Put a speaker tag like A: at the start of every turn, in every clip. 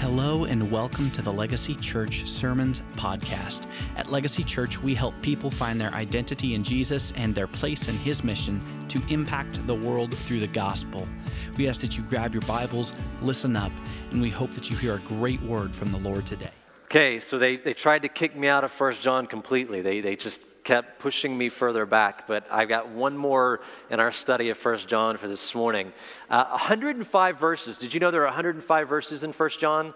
A: Hello and welcome to the Legacy Church Sermons Podcast. At Legacy Church, we help people find their identity in Jesus and their place in His mission to impact the world through the gospel. We ask that you grab your Bibles, listen up, and we hope that you hear a great word from the Lord today.
B: Okay, so they, they tried to kick me out of First John completely. They, they just kept pushing me further back, but I've got one more in our study of First John for this morning. Uh, 105 verses. Did you know there are 105 verses in First John?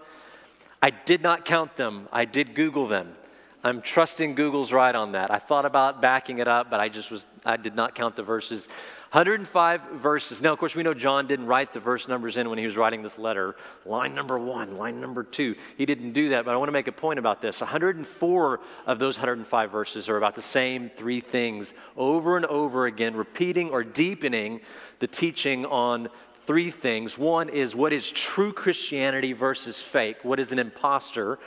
B: I did not count them. I did Google them. I'm trusting Google's right on that. I thought about backing it up, but I just was I did not count the verses. 105 verses. Now, of course, we know John didn't write the verse numbers in when he was writing this letter. Line number one, line number two. He didn't do that, but I want to make a point about this. 104 of those 105 verses are about the same three things over and over again, repeating or deepening the teaching on three things. One is what is true Christianity versus fake? What is an impostor?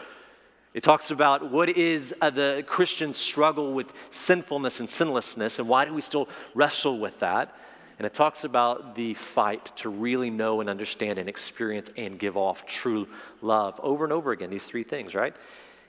B: It talks about what is uh, the Christian struggle with sinfulness and sinlessness, and why do we still wrestle with that? And it talks about the fight to really know and understand and experience and give off true love over and over again, these three things, right?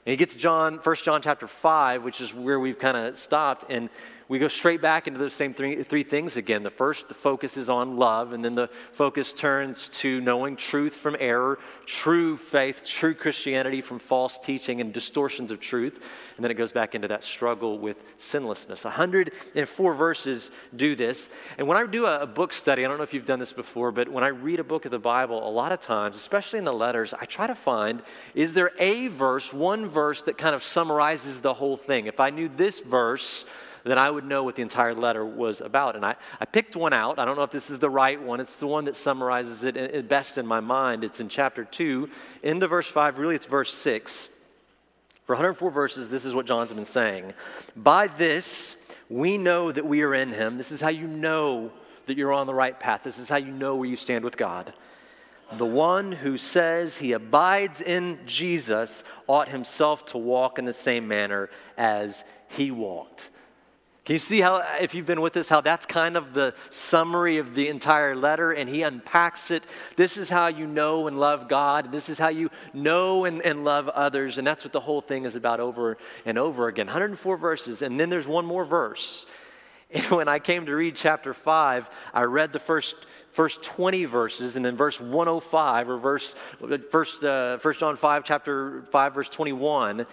B: And you gets John, 1 John chapter 5, which is where we've kind of stopped, and we go straight back into those same three, three things again. The first, the focus is on love, and then the focus turns to knowing truth from error, true faith, true Christianity from false teaching and distortions of truth. And then it goes back into that struggle with sinlessness. 104 verses do this. And when I do a, a book study, I don't know if you've done this before, but when I read a book of the Bible, a lot of times, especially in the letters, I try to find is there a verse, one verse that kind of summarizes the whole thing? If I knew this verse, then I would know what the entire letter was about. And I, I picked one out. I don't know if this is the right one. It's the one that summarizes it best in my mind. It's in chapter 2, into verse 5. Really, it's verse 6. For 104 verses, this is what John's been saying. By this, we know that we are in him. This is how you know that you're on the right path. This is how you know where you stand with God. The one who says he abides in Jesus ought himself to walk in the same manner as he walked. Can you see how, if you've been with us, how that's kind of the summary of the entire letter and he unpacks it? This is how you know and love God. This is how you know and, and love others. And that's what the whole thing is about over and over again. 104 verses. And then there's one more verse. And when I came to read chapter 5, I read the first first 20 verses and then verse 105 or verse first, uh, 1 john 5 chapter 5 verse 21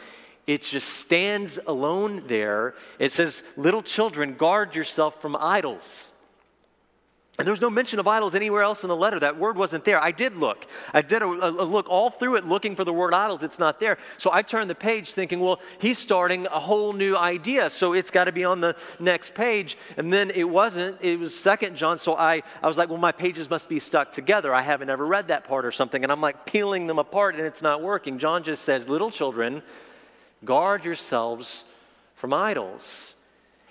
B: it just stands alone there. It says, Little children, guard yourself from idols. And there's no mention of idols anywhere else in the letter. That word wasn't there. I did look. I did a, a, look all through it looking for the word idols. It's not there. So I turned the page thinking, well, he's starting a whole new idea. So it's got to be on the next page. And then it wasn't. It was second John. So I, I was like, well, my pages must be stuck together. I haven't ever read that part or something. And I'm like peeling them apart and it's not working. John just says, little children, guard yourselves from idols.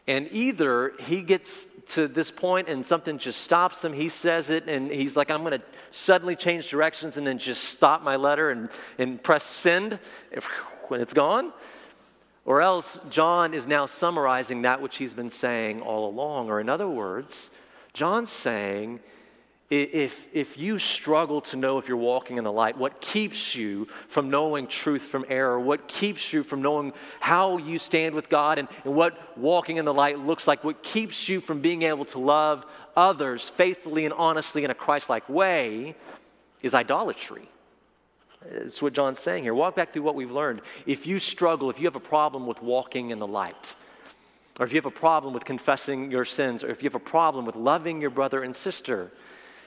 B: And either he gets to this point and something just stops him, he says it, and he's like, I'm going to suddenly change directions and then just stop my letter and, and press send when it's gone. Or else, John is now summarizing that which he's been saying all along. Or, in other words, John's saying, if, if you struggle to know if you're walking in the light, what keeps you from knowing truth from error? What keeps you from knowing how you stand with God and, and what walking in the light looks like? What keeps you from being able to love others faithfully and honestly in a Christ like way is idolatry. That's what John's saying here. Walk back through what we've learned. If you struggle, if you have a problem with walking in the light, or if you have a problem with confessing your sins, or if you have a problem with loving your brother and sister,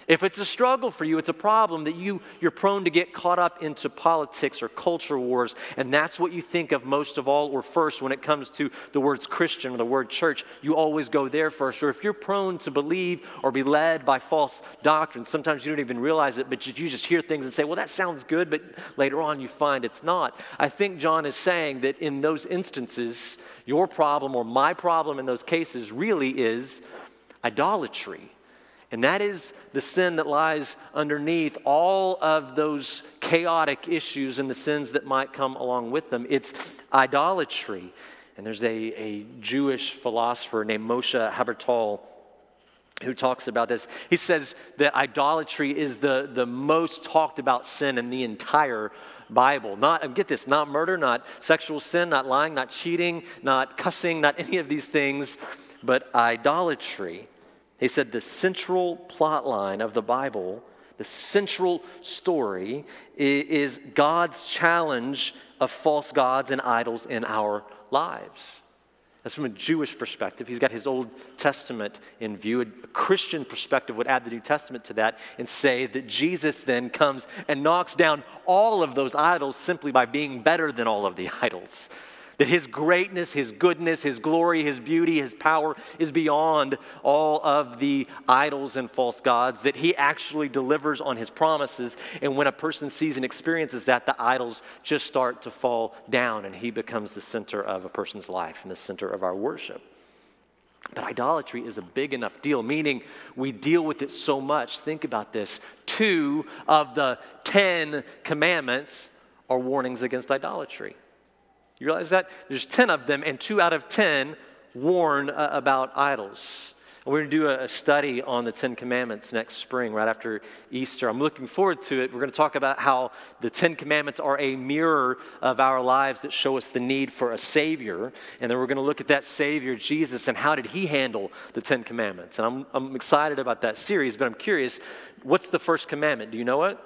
B: if it's a struggle for you, it's a problem that you, you're prone to get caught up into politics or culture wars, and that's what you think of most of all or first when it comes to the words Christian or the word church. You always go there first. Or if you're prone to believe or be led by false doctrine, sometimes you don't even realize it, but you just hear things and say, well, that sounds good, but later on you find it's not. I think John is saying that in those instances, your problem or my problem in those cases really is idolatry. And that is the sin that lies underneath all of those chaotic issues and the sins that might come along with them. It's idolatry. And there's a, a Jewish philosopher named Moshe Halbertal who talks about this. He says that idolatry is the, the most talked about sin in the entire Bible. Not, get this, not murder, not sexual sin, not lying, not cheating, not cussing, not any of these things, but idolatry. He said the central plot line of the Bible, the central story, is God's challenge of false gods and idols in our lives. That's from a Jewish perspective. He's got his Old Testament in view. A Christian perspective would add the New Testament to that and say that Jesus then comes and knocks down all of those idols simply by being better than all of the idols. That his greatness, his goodness, his glory, his beauty, his power is beyond all of the idols and false gods, that he actually delivers on his promises. And when a person sees and experiences that, the idols just start to fall down and he becomes the center of a person's life and the center of our worship. But idolatry is a big enough deal, meaning we deal with it so much. Think about this. Two of the Ten Commandments are warnings against idolatry. You realize that? There's 10 of them, and two out of 10 warn uh, about idols. And we're going to do a, a study on the Ten Commandments next spring, right after Easter. I'm looking forward to it. We're going to talk about how the Ten Commandments are a mirror of our lives that show us the need for a Savior. And then we're going to look at that Savior, Jesus, and how did He handle the Ten Commandments. And I'm, I'm excited about that series, but I'm curious what's the first commandment? Do you know it?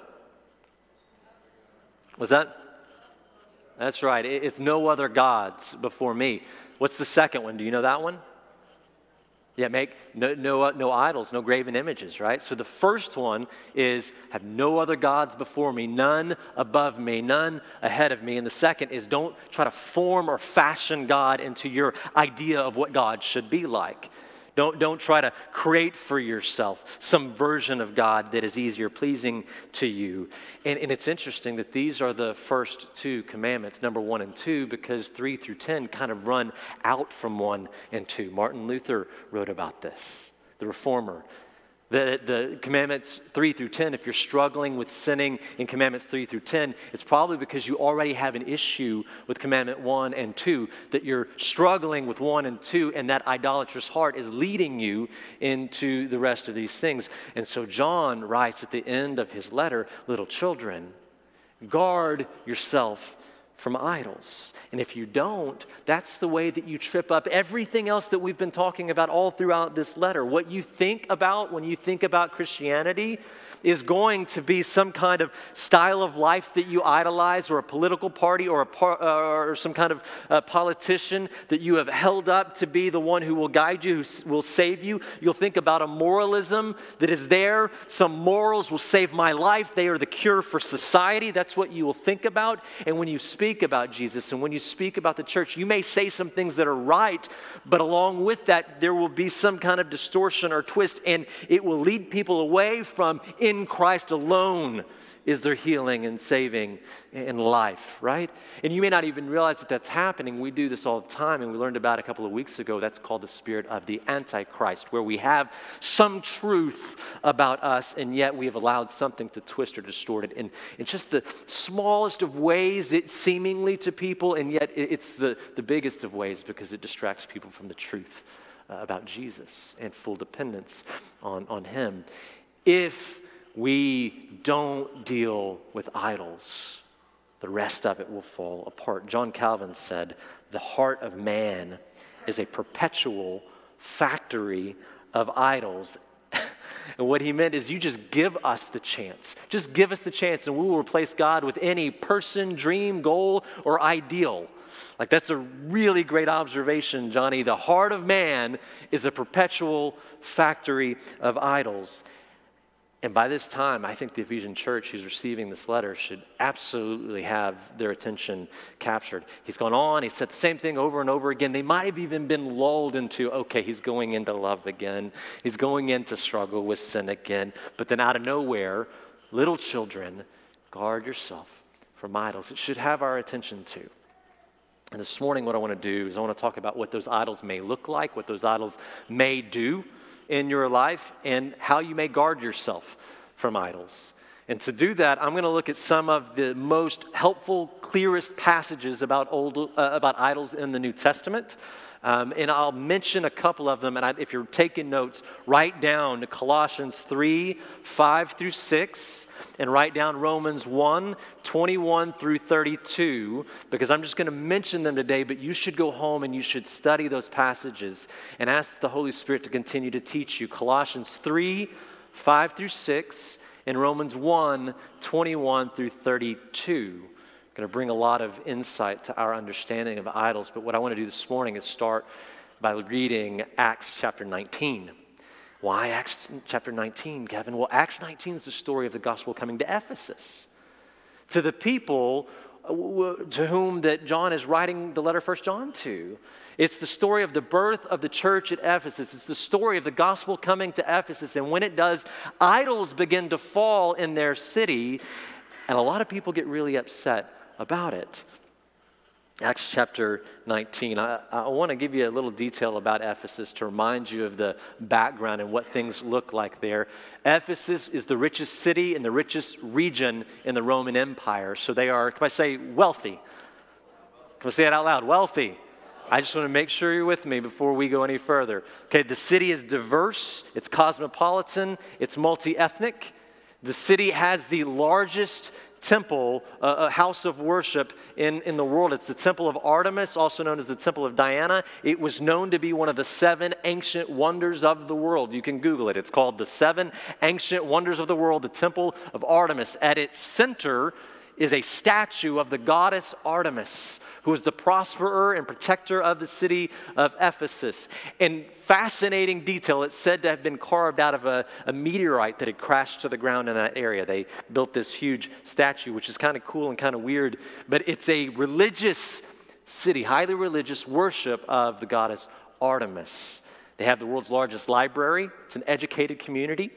B: Was that? That's right. It's no other gods before me. What's the second one? Do you know that one? Yeah, make no, no, no idols, no graven images, right? So the first one is have no other gods before me, none above me, none ahead of me. And the second is don't try to form or fashion God into your idea of what God should be like. Don't, don't try to create for yourself some version of God that is easier pleasing to you. And, and it's interesting that these are the first two commandments, number one and two, because three through 10 kind of run out from one and two. Martin Luther wrote about this, the reformer. The, the commandments 3 through 10, if you're struggling with sinning in commandments 3 through 10, it's probably because you already have an issue with commandment 1 and 2, that you're struggling with 1 and 2, and that idolatrous heart is leading you into the rest of these things. And so John writes at the end of his letter, little children, guard yourself from idols. And if you don't, that's the way that you trip up everything else that we've been talking about all throughout this letter. What you think about when you think about Christianity is going to be some kind of style of life that you idolize, or a political party, or, a par- uh, or some kind of uh, politician that you have held up to be the one who will guide you, who will save you. You'll think about a moralism that is there. Some morals will save my life, they are the cure for society. That's what you will think about. And when you speak about Jesus and when you speak about the church, you may say some things that are right, but along with that, there will be some kind of distortion or twist, and it will lead people away from in in Christ alone is there healing and saving in life, right? And you may not even realize that that's happening. We do this all the time, and we learned about a couple of weeks ago. That's called the spirit of the Antichrist, where we have some truth about us, and yet we have allowed something to twist or distort it in, in just the smallest of ways, it seemingly to people, and yet it's the, the biggest of ways because it distracts people from the truth uh, about Jesus and full dependence on, on Him. If we don't deal with idols, the rest of it will fall apart. John Calvin said, The heart of man is a perpetual factory of idols. and what he meant is, you just give us the chance. Just give us the chance, and we will replace God with any person, dream, goal, or ideal. Like, that's a really great observation, Johnny. The heart of man is a perpetual factory of idols. And by this time, I think the Ephesian church who's receiving this letter should absolutely have their attention captured. He's gone on, he said the same thing over and over again. They might have even been lulled into, okay, he's going into love again. He's going into struggle with sin again. But then out of nowhere, little children, guard yourself from idols. It should have our attention too. And this morning, what I want to do is I want to talk about what those idols may look like, what those idols may do in your life and how you may guard yourself from idols. And to do that, I'm going to look at some of the most helpful, clearest passages about, old, uh, about idols in the New Testament. Um, and I'll mention a couple of them. And I, if you're taking notes, write down Colossians 3 5 through 6, and write down Romans 1 21 through 32, because I'm just going to mention them today, but you should go home and you should study those passages and ask the Holy Spirit to continue to teach you. Colossians 3 5 through 6, and Romans 1 21 through 32 going to bring a lot of insight to our understanding of idols. But what I want to do this morning is start by reading Acts chapter 19. Why Acts chapter 19, Kevin? Well, Acts 19 is the story of the gospel coming to Ephesus, to the people uh, to whom that John is writing the letter First John to. It's the story of the birth of the church at Ephesus. It's the story of the gospel coming to Ephesus. And when it does, idols begin to fall in their city, and a lot of people get really upset about it. Acts chapter 19. I, I want to give you a little detail about Ephesus to remind you of the background and what things look like there. Ephesus is the richest city and the richest region in the Roman Empire. So they are, can I say, wealthy? Can I say it out loud? Wealthy. I just want to make sure you're with me before we go any further. Okay, the city is diverse, it's cosmopolitan, it's multi ethnic. The city has the largest temple, a house of worship in, in the world. It's the temple of Artemis, also known as the temple of Diana. It was known to be one of the seven ancient wonders of the world. You can Google it. It's called the seven ancient wonders of the world, the temple of Artemis. At its center is a statue of the goddess Artemis who was the prosperer and protector of the city of Ephesus. In fascinating detail, it's said to have been carved out of a, a meteorite that had crashed to the ground in that area. They built this huge statue, which is kind of cool and kind of weird, but it's a religious city, highly religious worship of the goddess Artemis. They have the world's largest library, it's an educated community.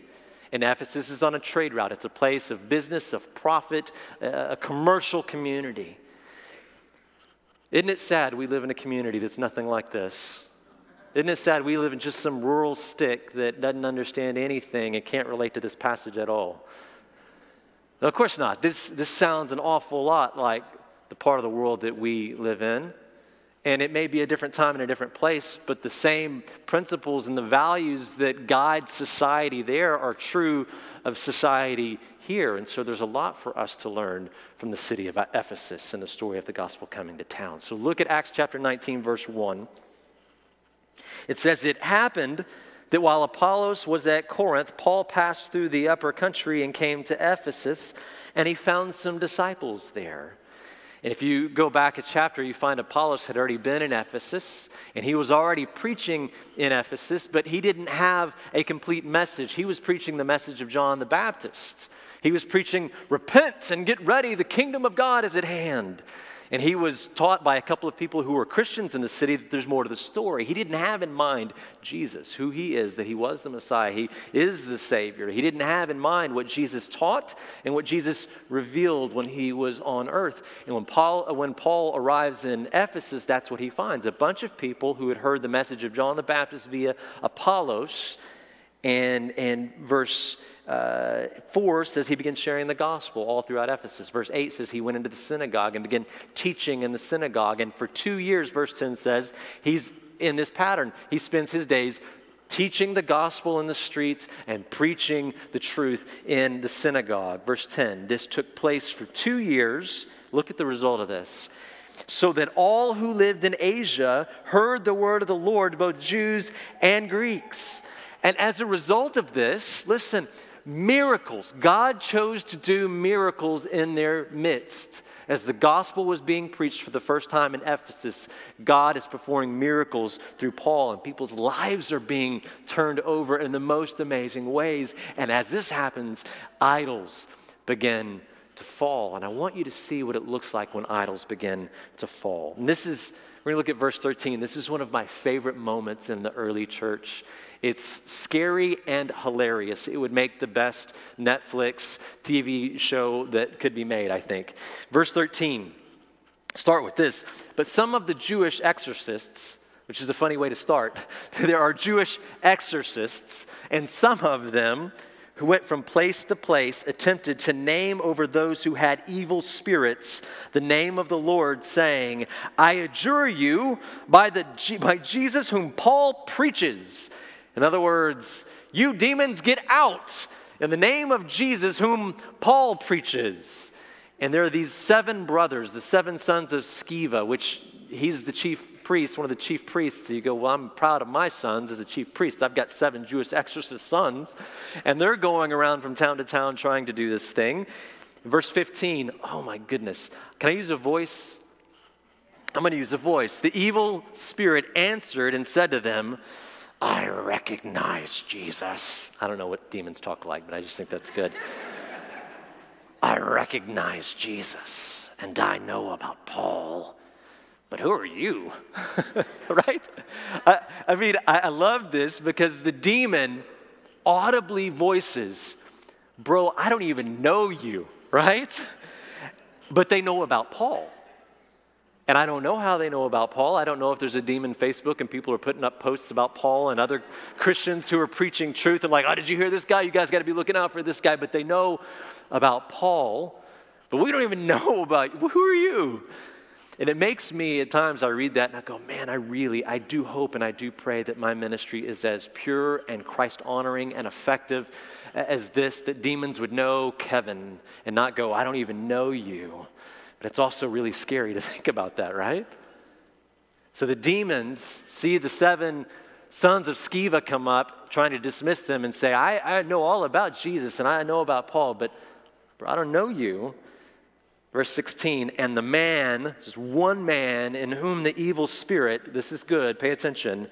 B: And Ephesus is on a trade route. It's a place of business, of profit, uh, a commercial community. Isn't it sad we live in a community that's nothing like this? Isn't it sad we live in just some rural stick that doesn't understand anything and can't relate to this passage at all? of course not. This, this sounds an awful lot like the part of the world that we live in. And it may be a different time and a different place, but the same principles and the values that guide society there are true of society here. And so there's a lot for us to learn from the city of Ephesus and the story of the gospel coming to town. So look at Acts chapter 19, verse 1. It says, It happened that while Apollos was at Corinth, Paul passed through the upper country and came to Ephesus, and he found some disciples there. And if you go back a chapter, you find Apollos had already been in Ephesus, and he was already preaching in Ephesus, but he didn't have a complete message. He was preaching the message of John the Baptist. He was preaching, Repent and get ready, the kingdom of God is at hand. And he was taught by a couple of people who were Christians in the city that there's more to the story. He didn't have in mind Jesus, who he is, that he was the Messiah, he is the Savior. He didn't have in mind what Jesus taught and what Jesus revealed when he was on earth. And when Paul, uh, when Paul arrives in Ephesus, that's what he finds a bunch of people who had heard the message of John the Baptist via Apollos. And, and verse uh, 4 says he began sharing the gospel all throughout Ephesus. Verse 8 says he went into the synagogue and began teaching in the synagogue. And for two years, verse 10 says, he's in this pattern. He spends his days teaching the gospel in the streets and preaching the truth in the synagogue. Verse 10 this took place for two years. Look at the result of this. So that all who lived in Asia heard the word of the Lord, both Jews and Greeks. And as a result of this, listen, miracles. God chose to do miracles in their midst. As the gospel was being preached for the first time in Ephesus, God is performing miracles through Paul, and people's lives are being turned over in the most amazing ways. And as this happens, idols begin to fall. And I want you to see what it looks like when idols begin to fall. And this is, we're going to look at verse 13. This is one of my favorite moments in the early church. It's scary and hilarious. It would make the best Netflix TV show that could be made, I think. Verse 13, start with this. But some of the Jewish exorcists, which is a funny way to start, there are Jewish exorcists, and some of them who went from place to place, attempted to name over those who had evil spirits the name of the Lord, saying, I adjure you by, the, by Jesus whom Paul preaches. In other words, you demons get out in the name of Jesus whom Paul preaches. And there are these seven brothers, the seven sons of Sceva, which he's the chief priest, one of the chief priests. So you go, Well, I'm proud of my sons as a chief priest. I've got seven Jewish exorcist sons, and they're going around from town to town trying to do this thing. Verse 15, oh my goodness. Can I use a voice? I'm going to use a voice. The evil spirit answered and said to them, I recognize Jesus. I don't know what demons talk like, but I just think that's good. I recognize Jesus, and I know about Paul but who are you? right? I, I mean, I, I love this because the demon audibly voices, Bro, I don't even know you, right? But they know about Paul. And I don't know how they know about Paul. I don't know if there's a demon Facebook and people are putting up posts about Paul and other Christians who are preaching truth and like, oh, did you hear this guy? You guys got to be looking out for this guy. But they know about Paul. But we don't even know about who are you? And it makes me, at times, I read that and I go, man, I really, I do hope and I do pray that my ministry is as pure and Christ honoring and effective as this, that demons would know Kevin and not go, I don't even know you. It's also really scary to think about that, right? So the demons see the seven sons of Sceva come up trying to dismiss them and say, I, I know all about Jesus and I know about Paul, but I don't know you. Verse 16, and the man, just one man in whom the evil spirit, this is good, pay attention,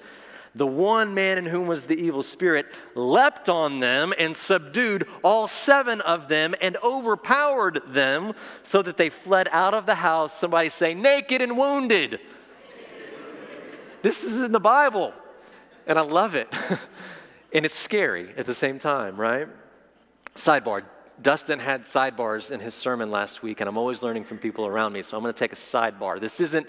B: the one man in whom was the evil spirit leapt on them and subdued all seven of them and overpowered them so that they fled out of the house. Somebody say, naked and wounded. this is in the Bible, and I love it. and it's scary at the same time, right? Sidebar Dustin had sidebars in his sermon last week, and I'm always learning from people around me, so I'm going to take a sidebar. This isn't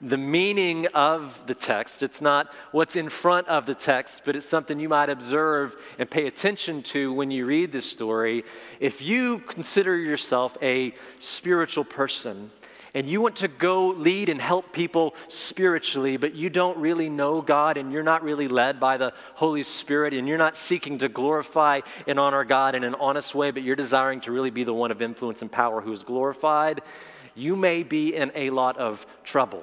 B: the meaning of the text, it's not what's in front of the text, but it's something you might observe and pay attention to when you read this story. If you consider yourself a spiritual person, and you want to go lead and help people spiritually, but you don't really know God and you're not really led by the Holy Spirit and you're not seeking to glorify and honor God in an honest way, but you're desiring to really be the one of influence and power who is glorified, you may be in a lot of trouble.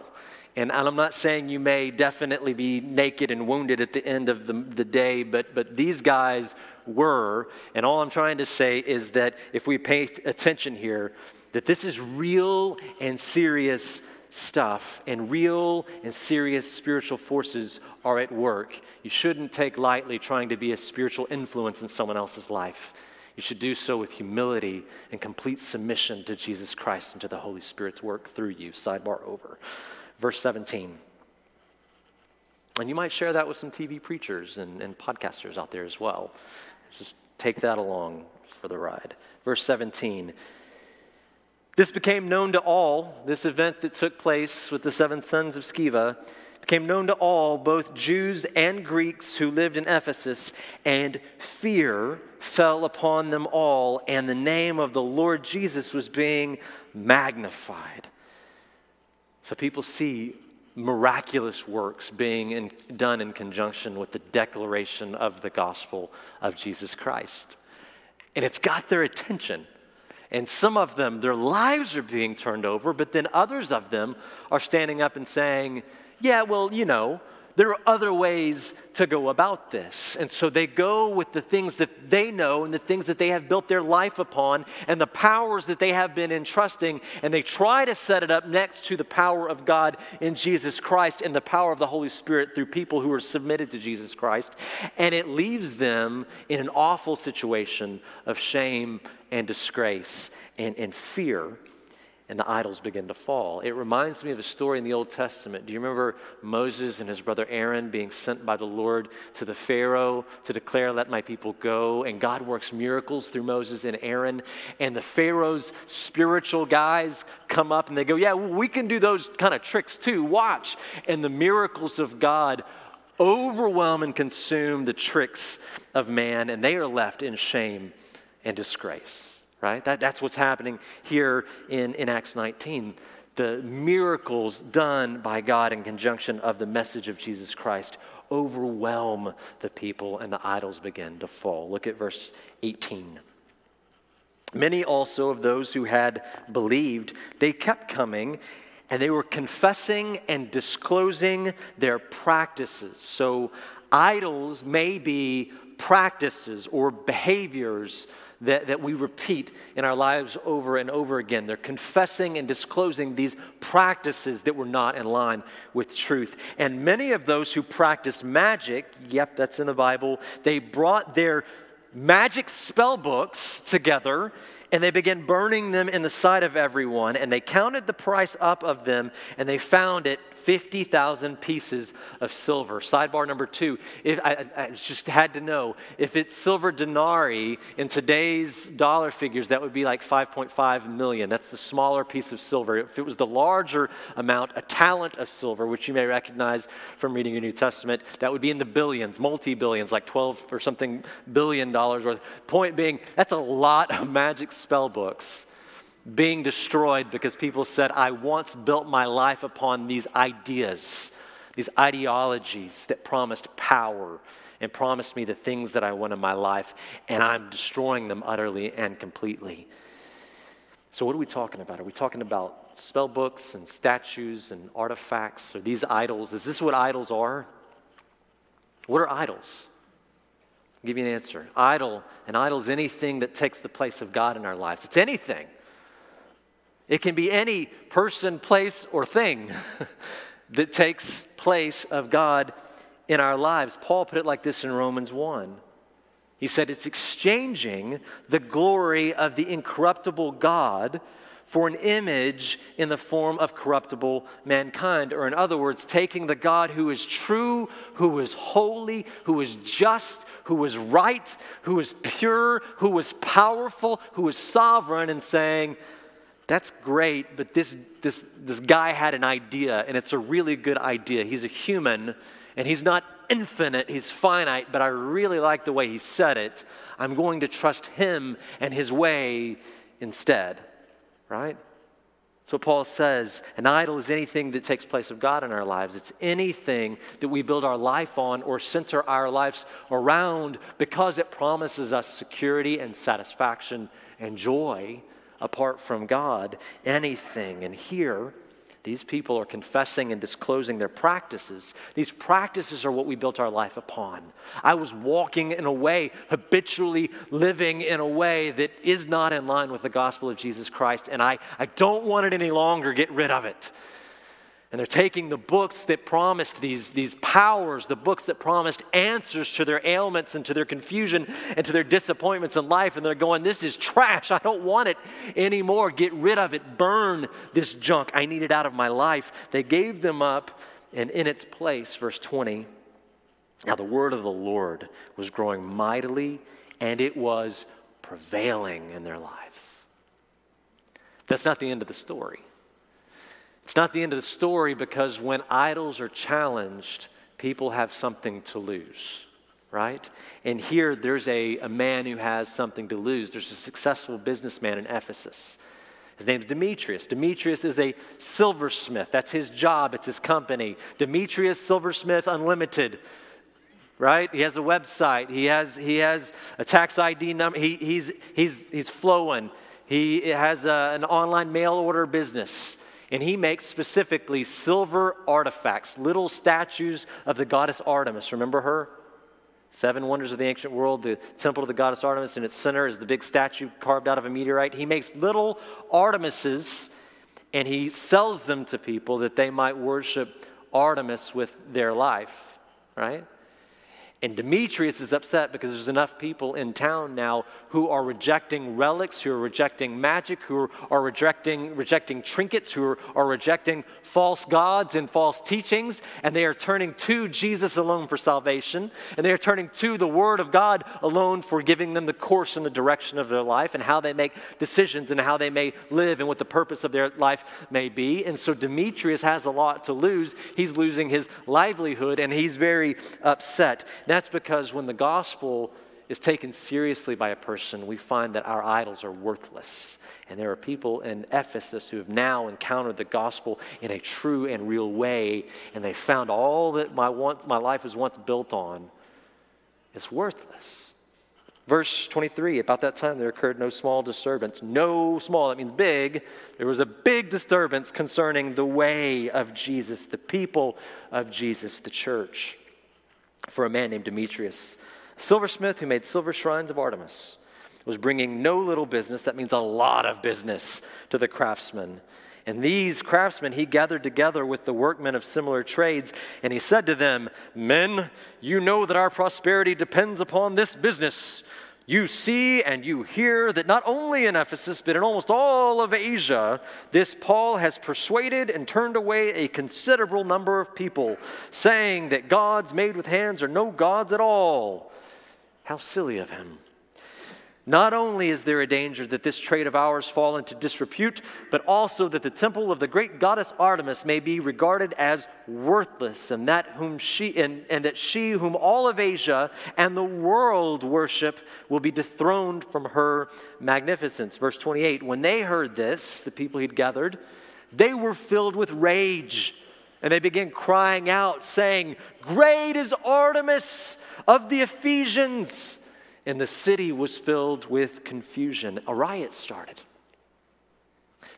B: And I'm not saying you may definitely be naked and wounded at the end of the, the day, but, but these guys were. And all I'm trying to say is that if we pay attention here, that this is real and serious stuff, and real and serious spiritual forces are at work. You shouldn't take lightly trying to be a spiritual influence in someone else's life. You should do so with humility and complete submission to Jesus Christ and to the Holy Spirit's work through you. Sidebar over. Verse 17. And you might share that with some TV preachers and, and podcasters out there as well. Just take that along for the ride. Verse 17. This became known to all, this event that took place with the seven sons of Sceva became known to all, both Jews and Greeks who lived in Ephesus, and fear fell upon them all, and the name of the Lord Jesus was being magnified. So people see miraculous works being in, done in conjunction with the declaration of the gospel of Jesus Christ. And it's got their attention. And some of them, their lives are being turned over, but then others of them are standing up and saying, Yeah, well, you know, there are other ways to go about this. And so they go with the things that they know and the things that they have built their life upon and the powers that they have been entrusting, and they try to set it up next to the power of God in Jesus Christ and the power of the Holy Spirit through people who are submitted to Jesus Christ. And it leaves them in an awful situation of shame and disgrace and, and fear and the idols begin to fall. It reminds me of a story in the Old Testament. Do you remember Moses and his brother Aaron being sent by the Lord to the Pharaoh to declare, Let my people go? And God works miracles through Moses and Aaron. And the Pharaoh's spiritual guys come up and they go, Yeah, we can do those kind of tricks too. Watch. And the miracles of God overwhelm and consume the tricks of man, and they are left in shame and disgrace, right? That, that's what's happening here in, in Acts 19. The miracles done by God in conjunction of the message of Jesus Christ overwhelm the people, and the idols begin to fall. Look at verse 18. Many also of those who had believed, they kept coming and they were confessing and disclosing their practices. So, idols may be practices or behaviors that, that we repeat in our lives over and over again. They're confessing and disclosing these practices that were not in line with truth. And many of those who practice magic, yep, that's in the Bible, they brought their magic spell books together and they began burning them in the sight of everyone. And they counted the price up of them, and they found it 50,000 pieces of silver. Sidebar number two, if, I, I, just had to know if it's silver denarii in today's dollar figures, that would be like 5.5 million. That's the smaller piece of silver. If it was the larger amount, a talent of silver, which you may recognize from reading your New Testament, that would be in the billions, multi billions, like 12 or something billion dollars worth. Point being, that's a lot of magic spell books being destroyed because people said, I once built my life upon these ideas, these ideologies that promised power and promised me the things that I want in my life, and I'm destroying them utterly and completely. So, what are we talking about? Are we talking about spell books and statues and artifacts? Are these idols? Is this what idols are? What are idols? I'll give you an answer. Idol, an idol is anything that takes the place of God in our lives. It's anything. It can be any person, place, or thing that takes place of God in our lives. Paul put it like this in Romans 1. He said it's exchanging the glory of the incorruptible God for an image in the form of corruptible mankind. Or, in other words, taking the God who is true, who is holy, who is just, who is right, who is pure, who is powerful, who is sovereign, and saying, that's great, but this, this, this guy had an idea, and it's a really good idea. He's a human, and he's not infinite, he's finite, but I really like the way he said it. I'm going to trust him and his way instead, right? So Paul says an idol is anything that takes place of God in our lives. It's anything that we build our life on or center our lives around because it promises us security and satisfaction and joy apart from God anything. And here, these people are confessing and disclosing their practices. These practices are what we built our life upon. I was walking in a way, habitually living in a way that is not in line with the gospel of Jesus Christ, and I, I don't want it any longer. Get rid of it. And they're taking the books that promised these, these powers, the books that promised answers to their ailments and to their confusion and to their disappointments in life, and they're going, This is trash. I don't want it anymore. Get rid of it. Burn this junk. I need it out of my life. They gave them up, and in its place, verse 20, now the word of the Lord was growing mightily, and it was prevailing in their lives. That's not the end of the story. It's not the end of the story because when idols are challenged, people have something to lose, right? And here there's a, a man who has something to lose. There's a successful businessman in Ephesus. His name's Demetrius. Demetrius is a silversmith. That's his job, it's his company. Demetrius Silversmith Unlimited, right? He has a website, he has, he has a tax ID number, he, he's, he's, he's flowing. He has a, an online mail order business and he makes specifically silver artifacts, little statues of the goddess Artemis. Remember her? Seven wonders of the ancient world, the temple of the goddess Artemis, in its center is the big statue carved out of a meteorite. He makes little Artemises and he sells them to people that they might worship Artemis with their life, right? And Demetrius is upset because there's enough people in town now who are rejecting relics, who are rejecting magic, who are rejecting, rejecting trinkets, who are, are rejecting false gods and false teachings, and they are turning to Jesus alone for salvation, and they are turning to the Word of God alone for giving them the course and the direction of their life and how they make decisions and how they may live and what the purpose of their life may be. And so Demetrius has a lot to lose. He's losing his livelihood, and he's very upset. That's because when the gospel is taken seriously by a person, we find that our idols are worthless. And there are people in Ephesus who have now encountered the gospel in a true and real way, and they found all that my, my life was once built on is worthless. Verse 23 About that time there occurred no small disturbance. No small, that means big. There was a big disturbance concerning the way of Jesus, the people of Jesus, the church for a man named Demetrius. A silversmith who made silver shrines of Artemis was bringing no little business, that means a lot of business, to the craftsmen. And these craftsmen he gathered together with the workmen of similar trades, and he said to them, Men, you know that our prosperity depends upon this business. You see and you hear that not only in Ephesus, but in almost all of Asia, this Paul has persuaded and turned away a considerable number of people, saying that gods made with hands are no gods at all. How silly of him. Not only is there a danger that this trade of ours fall into disrepute, but also that the temple of the great goddess Artemis may be regarded as worthless, and that whom she and, and that she whom all of Asia and the world worship will be dethroned from her magnificence. Verse 28. When they heard this, the people he'd gathered, they were filled with rage, and they began crying out, saying, Great is Artemis of the Ephesians and the city was filled with confusion. A riot started.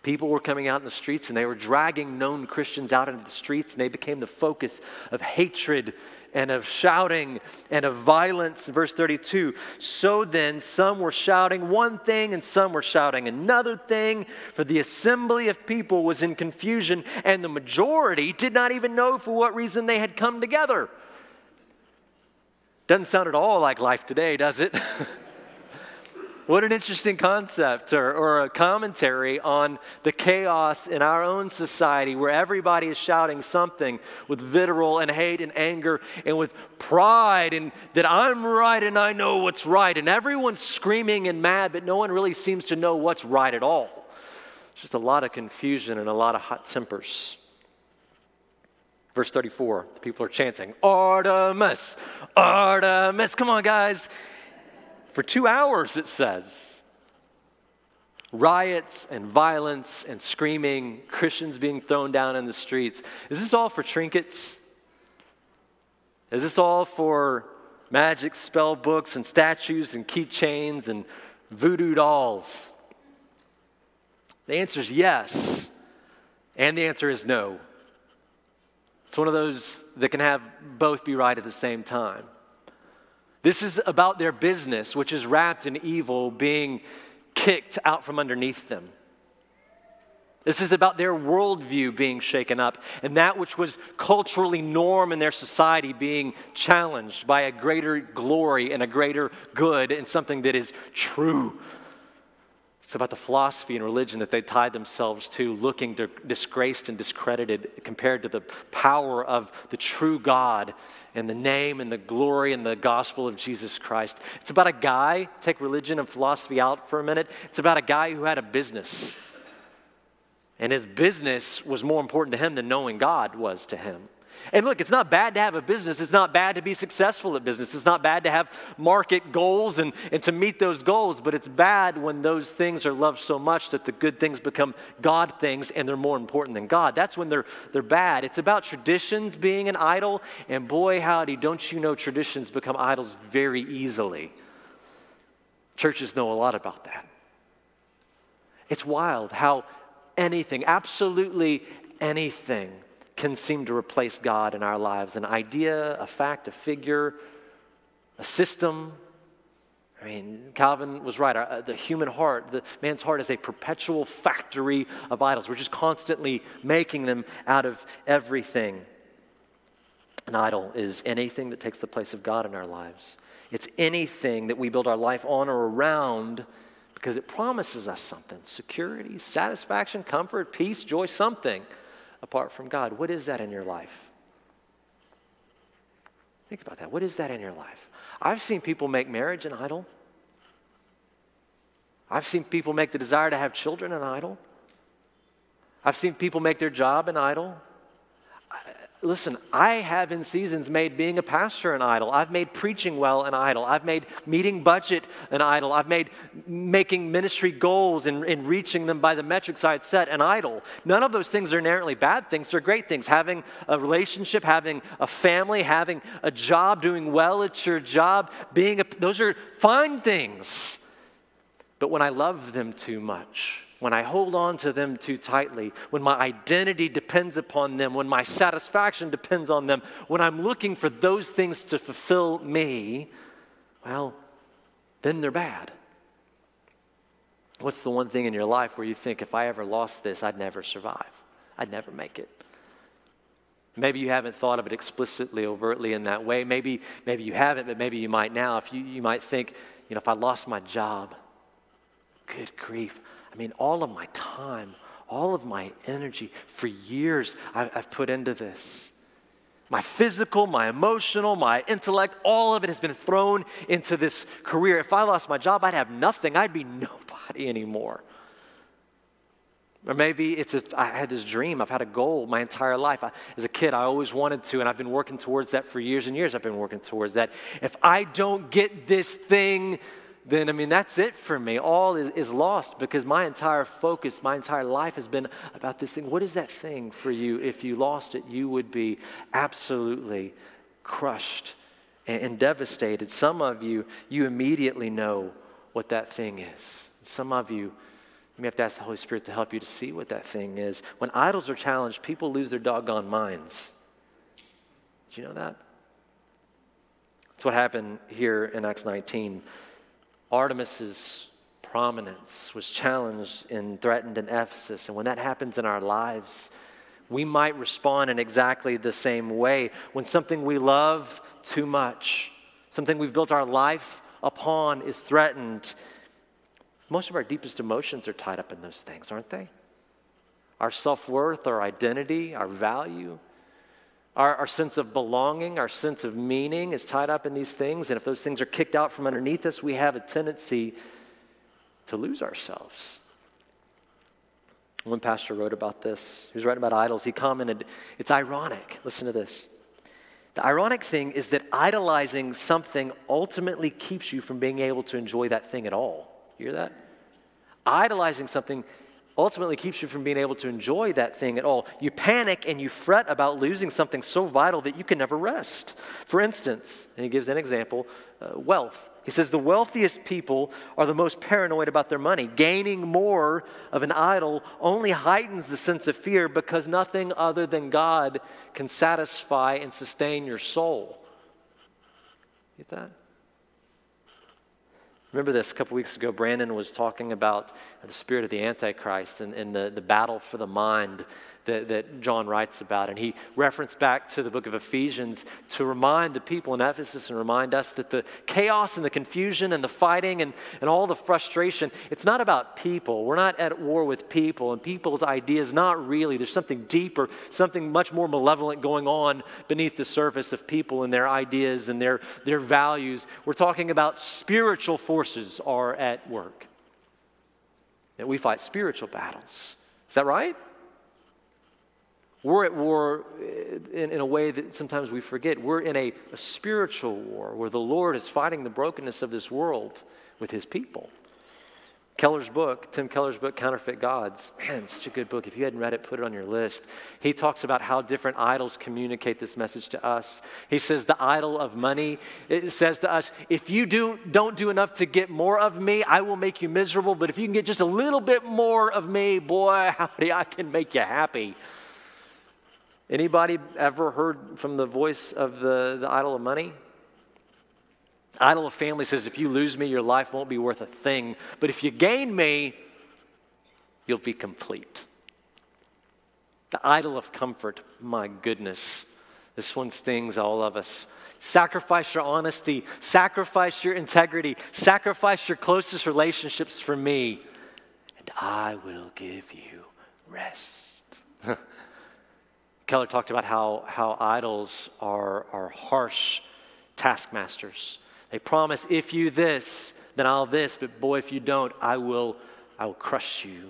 B: People were coming out in the streets and they were dragging known Christians out into the streets, and they became the focus of hatred and of shouting and of violence. Verse 32 So then, some were shouting one thing and some were shouting another thing, for the assembly of people was in confusion, and the majority did not even know for what reason they had come together. Doesn't sound at all like life today, does it? what an interesting concept or, or, a commentary on the chaos in our own society where everybody is shouting something with vitriol and hate and anger and with pride and that I'm right and I know what's right. And everyone's screaming and mad, but no one really seems to know what's right at all. Just a lot of confusion and a lot of hot tempers. Verse 34, the people are chanting, Artemis, Artemis. Come on, guys. For two hours, it says. Riots and violence and screaming, Christians being thrown down in the streets. Is this all for trinkets? Is this all for magic spell books and statues and keychains and voodoo dolls? The answer is yes, and the answer is no. It's one of those that can have both be right at the same time. This is about their business, which is wrapped in evil, being kicked out from underneath them. This is about their worldview being shaken up and that which was culturally norm in their society being challenged by a greater glory and a greater good and something that is true it's about the philosophy and religion that they tied themselves to, looking disgraced and discredited compared to the power of the true God and the name and the glory and the gospel of Jesus Christ. It's about a guy, take religion and philosophy out for a minute. It's about a guy who had a business. And his business was more important to him than knowing God was to him. And look, it's not bad to have a business. It's not bad to be successful at business. It's not bad to have market goals and, and to meet those goals, but it's bad when those things are loved so much that the good things become God things and they're more important than God. That's when they're, they're bad. It's about traditions being an idol, and boy, howdy, don't you know traditions become idols very easily. Churches know a lot about that. It's wild how anything, absolutely anything, can seem to replace God in our lives an idea, a fact, a figure, a system. I mean, Calvin was right. Uh, the human heart, the man's heart is a perpetual factory of idols. We're just constantly making them out of everything. An idol is anything that takes the place of God in our lives. It's anything that we build our life on or around because it promises us something security, satisfaction, comfort, peace, joy, something apart from God. What is that in your life? Think about that. What is that in your life? I've seen people make marriage an idol. I've seen people make the desire to have children an idol. I've seen people make their job an idol. Listen, I have in seasons made being a pastor an idol. I've made preaching well an idol. I've made meeting budget an idol. I've made making ministry goals and, and reaching them by the metrics I had set an idol. None of those things are inherently bad things. They're great things. Having a relationship, having a family, having a job, doing well at your job, being a, those are fine things. But when I love them too much, when I hold on to them too tightly, when my identity depends upon them, when my satisfaction depends on them, when I'm looking for those things to fulfill me, well, then they're bad. What's the one thing in your life where you think, if I ever lost this, I'd never survive? I'd never make it. Maybe you haven't thought of it explicitly, overtly in that way. Maybe, maybe you haven't, but maybe you might now. If you, you might think, you know, if I lost my job, good grief, I mean, all of my time, all of my energy for years I've, put into this. My physical, my emotional, my intellect, all of it has been thrown into this career. If I lost my job, I'd have nothing. I'd be nobody anymore. Or maybe it's a, I had this dream, I've had a goal my entire life. I, as a kid, I always wanted to, and I've been working towards that for years and years. I've been working towards that. If I don't get this thing then I mean, that's it for me. All is, is lost because my entire focus, my entire life has been about this thing. What is that thing for you? If you lost it, you would be absolutely crushed and, and devastated. Some of you, you immediately know what that thing is. Some of you, you may have to ask the Holy Spirit to help you to see what that thing is. When idols are challenged, people lose their doggone minds. Did you know that? That's what happened here in Acts 19. Artemis's prominence was challenged and threatened in Ephesus. And when that happens in our lives, we might respond in exactly the same way. When something we love too much, something we've built our life upon is threatened, most of our deepest emotions are tied up in those things, aren't they? Our self worth, our identity, our value. Our, our sense of belonging, our sense of meaning is tied up in these things. And if those things are kicked out from underneath us, we have a tendency to lose ourselves. One pastor wrote about this. He was writing about idols. He commented, It's ironic. Listen to this. The ironic thing is that idolizing something ultimately keeps you from being able to enjoy that thing at all. You hear that? Idolizing something ultimately keeps you from being able to enjoy that thing at all. You panic and you fret about losing something so vital that you can never rest. For instance, and he gives an example uh, wealth. He says the wealthiest people are the most paranoid about their money. Gaining more of an idol only heightens the sense of fear because nothing other than God can satisfy and sustain your soul. Get that? Remember this a couple weeks ago, Brandon was talking about the spirit of the Antichrist and, and the, the battle for the mind that, that John writes about. And he referenced back to the book of Ephesians to remind the people in Ephesus and remind us that the chaos and the confusion and the fighting and, and all the frustration, it's not about people. We're not at war with people and people's ideas, not really. There's something deeper, something much more malevolent going on beneath the surface of people and their ideas and their, their values. We're talking about spiritual forces are at work. That we fight spiritual battles. Is that right? We're at war eh, in, in, a way that sometimes we forget. We're in a, a spiritual war where the Lord is fighting the brokenness of this world with his people. Keller's book, Tim Keller's book, Counterfeit Gods, man, such a good book. If you hadn't read it, put it on your list. He talks about how different idols communicate this message to us. He says the idol of money, it says to us, if you do, don't do enough to get more of me, I will make you miserable. But if you can get just a little bit more of me, boy, howdy, I can make you happy. Anybody ever heard from the voice of the, the idol of money? Idol of family says, if you lose me, your life won't be worth a thing. But if you gain me, you'll be complete. The idol of comfort, my goodness. This one stings all of us. Sacrifice your honesty, sacrifice your integrity, sacrifice your closest relationships for me, and I will give you rest. Keller talked about how, how idols are, are harsh taskmasters. They promise, if you this, then I'll this, but boy, if you don't, I will, I will crush you.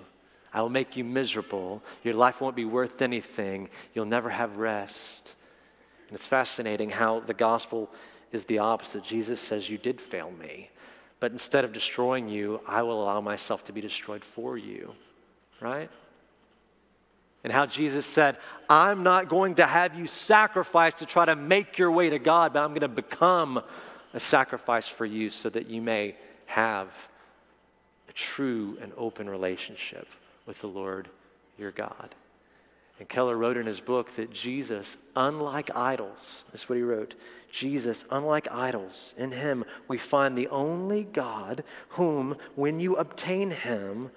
B: I will make you miserable. Your life won't be worth anything. You'll never have rest. And it's fascinating how the gospel is the opposite. Jesus says, You did fail me, but instead of destroying you, I will allow myself to be destroyed for you. Right? And how Jesus said, I'm not going to have you sacrifice to try to make your way to God, but I'm going to become a sacrifice for you so that you may have a true and open relationship with the Lord your God. And Keller wrote in his book that Jesus, unlike idols, this is what he wrote Jesus, unlike idols, in him we find the only God whom, when you obtain him,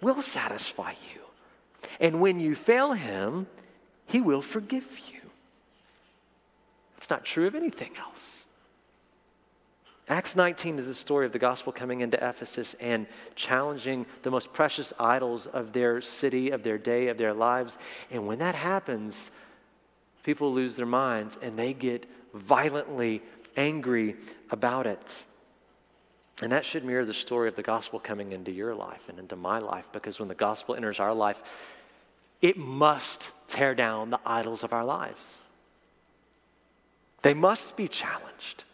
B: will satisfy you. And when you fail him, he will forgive you. It's not true of anything else. Acts 19 is the story of the gospel coming into Ephesus and challenging the most precious idols of their city, of their day, of their lives. And when that happens, people lose their minds and they get violently angry about it. And that should mirror the story of the gospel coming into your life and into my life because when the gospel enters our life, it must tear down the idols of our lives. They must be challenged.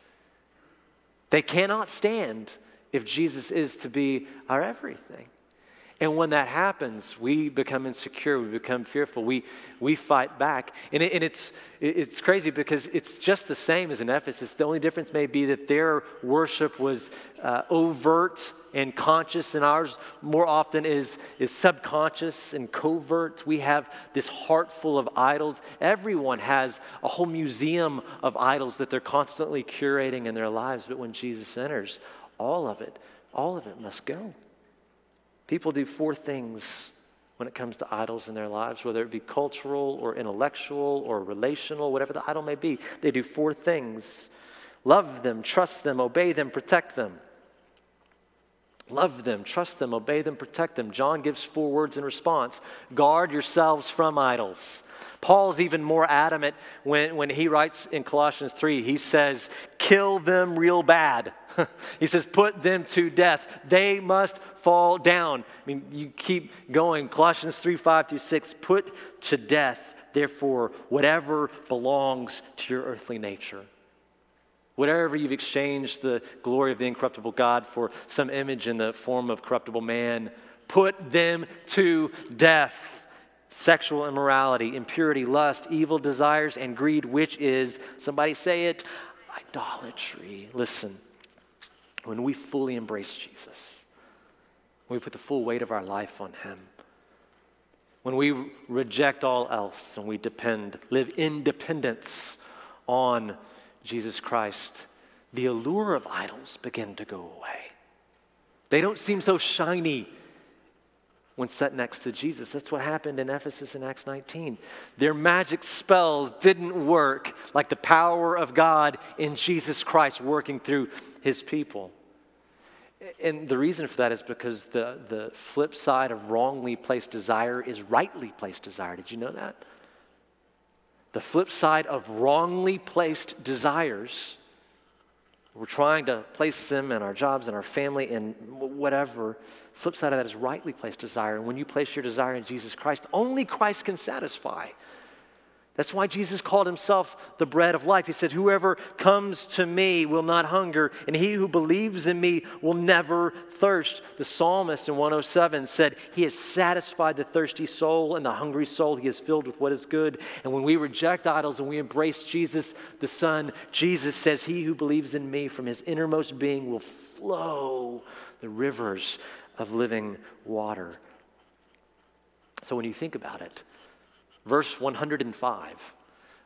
B: They cannot stand if Jesus is to be our everything. And when that happens, we become insecure, we become fearful, we, we fight back. And, it, and it's, it's crazy because it's just the same as in Ephesus. The only difference may be that their worship was uh, overt and conscious, and ours more often is, is subconscious and covert. We have this heart full of idols. Everyone has a whole museum of idols that they're constantly curating in their lives, but when Jesus enters, all of it, all of it must go. People do four things when it comes to idols in their lives, whether it be cultural or intellectual or relational, whatever the idol may be. They do four things love them, trust them, obey them, protect them. Love them, trust them, obey them, protect them. John gives four words in response guard yourselves from idols. Paul's even more adamant when, when he writes in Colossians 3, he says, kill them real bad. he says, put them to death. They must fall down. I mean, you keep going. Colossians 3 5 through 6, put to death, therefore, whatever belongs to your earthly nature. Whatever you've exchanged the glory of the incorruptible God for some image in the form of corruptible man, put them to death. Sexual immorality, impurity, lust, evil desires, and greed, which is, somebody say it, idolatry. Listen, when we fully embrace Jesus, when we put the full weight of our life on Him, when we reject all else and we depend, live in dependence on Jesus Christ, the allure of idols begin to go away. They don't seem so shiny when set next to Jesus. That's what happened in Ephesus in Acts 19. Their magic spells didn't work like the power of God in Jesus Christ working through his people. And the reason for that is because the, the flip side of wrongly placed desire is rightly placed desire. Did you know that? The flip side of wrongly placed desires, we're trying to place them in our jobs and our family and whatever. Flip side of that is rightly placed desire. And when you place your desire in Jesus Christ, only Christ can satisfy. That's why Jesus called himself the bread of life. He said, Whoever comes to me will not hunger, and he who believes in me will never thirst. The psalmist in 107 said, He has satisfied the thirsty soul, and the hungry soul he has filled with what is good. And when we reject idols and we embrace Jesus, the Son, Jesus says, He who believes in me from his innermost being will flow the rivers of living water. So when you think about it, Verse 105,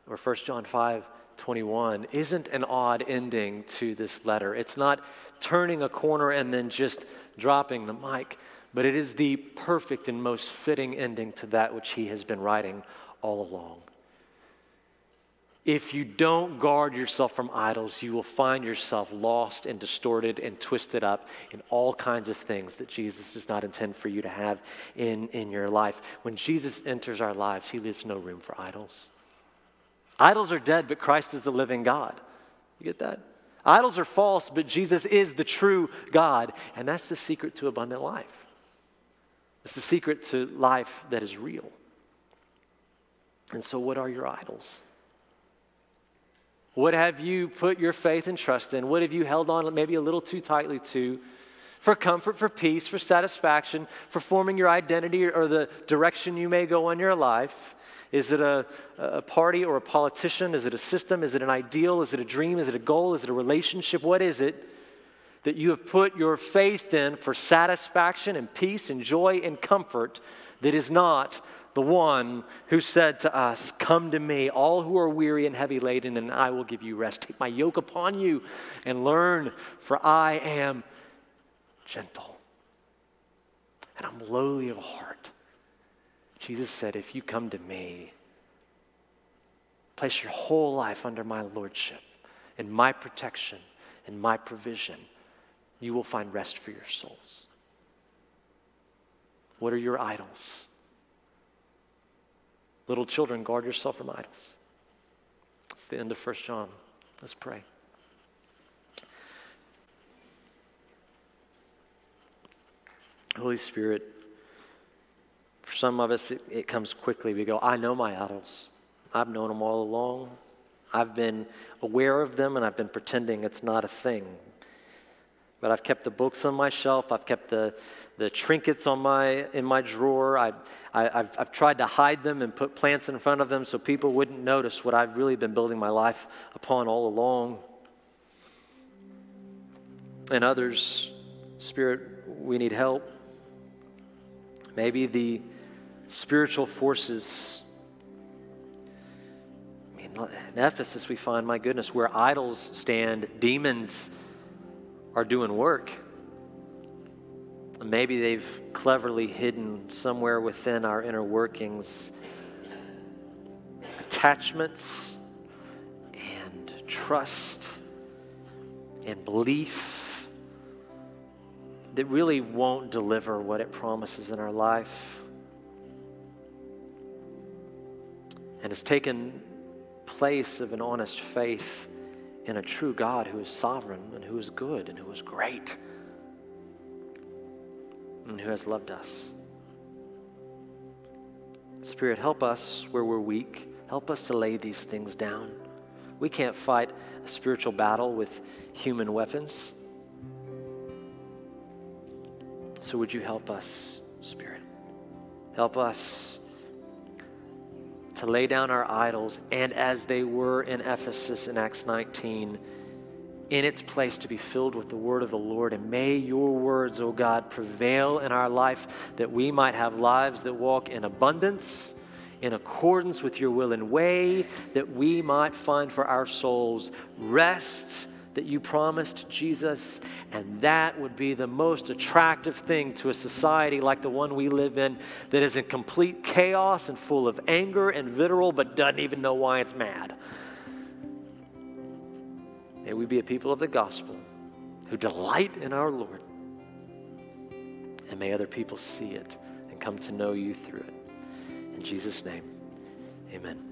B: or 1 John 5 21, isn't an odd ending to this letter. It's not turning a corner and then just dropping the mic, but it is the perfect and most fitting ending to that which he has been writing all along. If you don't guard yourself from idols, you will find yourself lost and distorted and twisted up in all kinds of things that Jesus does not intend for you to have in, in your life. When Jesus enters our lives, he leaves no room for idols. Idols are dead, but Christ is the living God. You get that? Idols are false, but Jesus is the true God. And that's the secret to abundant life. It's the secret to life that is real. And so, what are your idols? What have you put your faith and trust in? What have you held on maybe a little too tightly to for comfort, for peace, for satisfaction, for forming your identity or the direction you may go in your life? Is it a, a party or a politician? Is it a system? Is it an ideal? Is it a dream? Is it a goal? Is it a relationship? What is it that you have put your faith in for satisfaction and peace and joy and comfort that is not the one who said to us, Come to me, all who are weary and heavy laden, and I will give you rest. Take my yoke upon you and learn, for I am gentle and I'm lowly of heart. Jesus said, If you come to me, place your whole life under my lordship and my protection and my provision, you will find rest for your souls. What are your idols? Little children, guard yourself from idols. It's the end of 1 John. Let's pray. Holy Spirit, for some of us, it, it, comes quickly. We go, I know my idols. I've known them all along. I've been aware of them and I've been pretending it's not a thing. But I've kept the books on my shelf. I've kept the, the trinkets on my, in my drawer. I, I, have I've tried to hide them and put plants in front of them so people wouldn't notice what I've really been building my life upon all along. And others, Spirit, we need help. Maybe the spiritual forces. I mean, in Ephesus, we find, my goodness, where idols stand, demons are doing work. Maybe they've cleverly hidden somewhere within our inner workings attachments and trust and belief that really won't deliver what it promises in our life. And has taken place of an honest faith in a true God who is sovereign and who is good and who is great and who has loved us. Spirit, help us where we're weak. Help us to lay these things down. We can't fight a spiritual battle with human weapons. So, would you help us, Spirit? Help us to lay down our idols, and as they were in Ephesus in Acts 19, in its place to be filled with the word of the Lord. And may your words, O oh God, prevail in our life that we might have lives that walk in abundance, in accordance with your will and way, that we might find for our souls rest that you promised Jesus, and that would be the most attractive thing to a society like the one we live in that is in complete chaos and full of anger and vitriol, but doesn't even know why it's mad. May we be a people of the gospel who delight in our Lord, and may other people see it and come to know you through it. In Jesus' name, amen.